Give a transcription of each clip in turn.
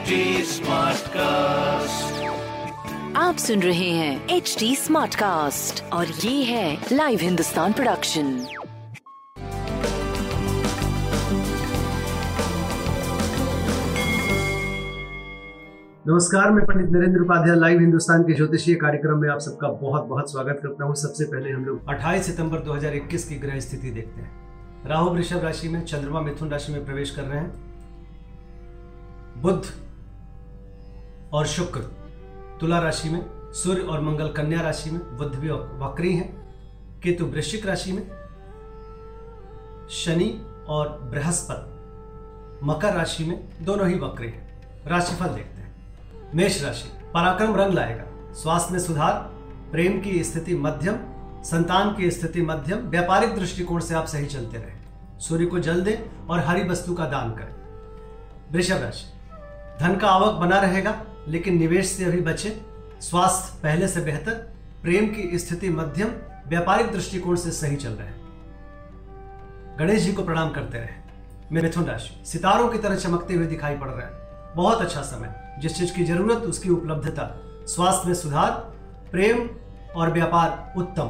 HD cast आप सुन रहे हैं एच डी स्मार्ट कास्ट और ये है लाइव हिंदुस्तान प्रोडक्शन नमस्कार मैं पंडित नरेंद्र उपाध्याय लाइव हिंदुस्तान के ज्योतिषीय कार्यक्रम में आप सबका बहुत बहुत स्वागत करता हूँ। सबसे पहले हम लोग 28 सितंबर 2021 की ग्रह स्थिति देखते हैं। राहु वृषभ राशि में चंद्रमा मिथुन राशि में प्रवेश कर रहे हैं। बुध और शुक्र। तुला राशि में, सूर्य और मंगल कन्या राशि में बुद्ध भी वक्री हैं। केतु वृश्चिक राशि में, शनि और बृहस्पति, मकर राशि में दोनों ही वक्री हैं। राशिफल देखते हैं। मेष राशि, पराक्रम रंग लाएगा। स्वास्थ्य में सुधार, प्रेम की स्थिति मध्यम, संतान की स्थिति मध्यम, व्यापारिक दृष्टिकोण से आप सही चलते रहे। सूर्य को जल दें और हरी वस्तु का दान करें। वृषभ राशि, धन का आवक बना रहेगा लेकिन निवेश से अभी बचे, स्वास्थ्य पहले से बेहतर, प्रेम की स्थिति मध्यम, व्यापारिक दृष्टिकोण से सही चल रहे गणेश जी को प्रणाम करते रहे। मिथुन राशि, सितारों की तरह चमकते हुए दिखाई पड़ रहे हैं। बहुत अच्छा समय। जिस चीज़ की ज़रूरत, उसकी उपलब्धता। स्वास्थ्य में सुधार, प्रेम और व्यापार उत्तम।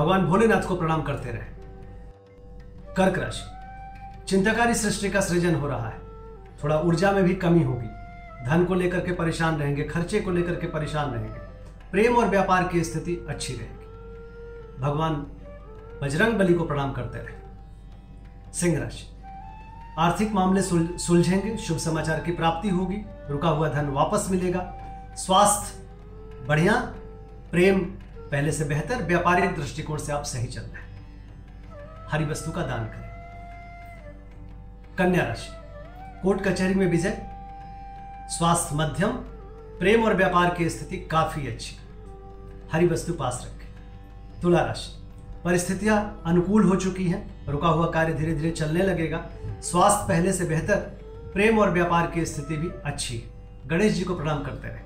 भगवान भोलेनाथ को प्रणाम करते रहे। कर्क राशि, चिंताकारी सृष्टि का सृजन हो रहा है। थोड़ा ऊर्जा में भी कमी होगी। धन को लेकर के परेशान रहेंगे, खर्चे को लेकर के परेशान रहेंगे। प्रेम और व्यापार की स्थिति अच्छी रहेगी। भगवान बजरंग बली को प्रणाम करते रहे। सिंह राशि। आर्थिक मामले सुलझेंगे, शुभ समाचार की प्राप्ति होगी, रुका हुआ धन वापस मिलेगा। स्वास्थ्य बढ़िया, प्रेम पहले से बेहतर व्यापारिक दृष्टिकोण से आप सही चल रहे हैं। हरी वस्तु का दान करें। कन्या राशि। कोर्ट कचहरी में विजय स्वास्थ्य मध्यम प्रेम और व्यापार की स्थिति काफ़ी अच्छी। हरी वस्तु पास रखें। तुला राशि। परिस्थितियाँ अनुकूल हो चुकी हैं। रुका हुआ कार्य धीरे धीरे चलने लगेगा। स्वास्थ्य पहले से बेहतर, प्रेम और व्यापार की स्थिति भी अच्छी है। गणेश जी को प्रणाम करते रहे।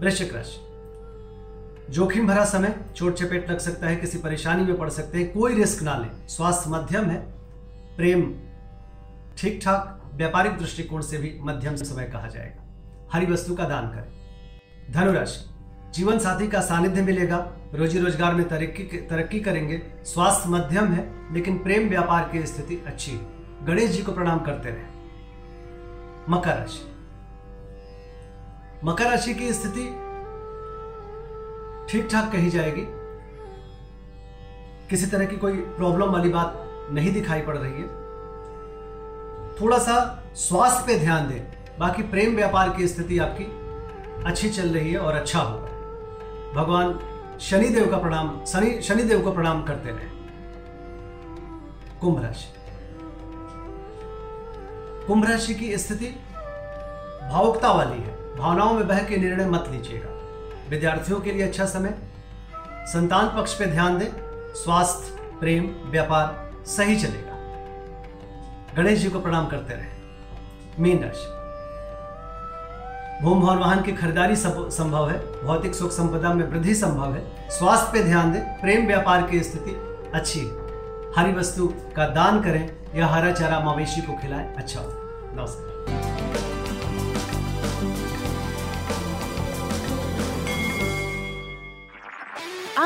वृश्चिक राशि। जोखिम भरा समय, चोट चपेट लग सकता है, किसी परेशानी में पड़ सकते हैं, कोई रिस्क ना लें। स्वास्थ्य मध्यम है। प्रेम ठीक ठाक व्यापारिक दृष्टिकोण से भी मध्यम समय कहा जाएगा। हरी वस्तु का दान करें। धनुराशि जीवन साथी का सानिध्य मिलेगा। रोजी रोज़गार में तरक्की तरक्की करेंगे। स्वास्थ्य मध्यम है, लेकिन प्रेम व्यापार की स्थिति अच्छी है। गणेश जी को प्रणाम करते रहे। मकर राशि। मकर राशि की स्थिति ठीक ठाक कही जाएगी। किसी तरह की कोई प्रॉब्लम वाली बात नहीं दिखाई पड़ रही है। थोड़ा सा स्वास्थ्य पे ध्यान दें। बाकी प्रेम व्यापार की स्थिति आपकी अच्छी चल रही है और अच्छा होगा। भगवान शनिदेव का प्रणाम, शनि, शनिदेव को प्रणाम करते रहे। कुंभ राशि। कुंभ राशि की स्थिति भावुकता वाली है। भावनाओं में बह के निर्णय मत लीजिएगा। विद्यार्थियों के लिए अच्छा समय। संतान पक्ष पे ध्यान दें। स्वास्थ्य, प्रेम, व्यापार सही चलेगा। गणेश जी को प्रणाम करते रहे। मीन राशि। भूम भवन वाहन की खरीदारी संभव है, भौतिक सुख संपदा में वृद्धि संभव है, स्वास्थ्य पे ध्यान दें, प्रेम व्यापार की स्थिति अच्छी है। हरी वस्तु का दान करें, या हरा चारा मवेशी को खिलाएँ अच्छा हो। नमस्कार।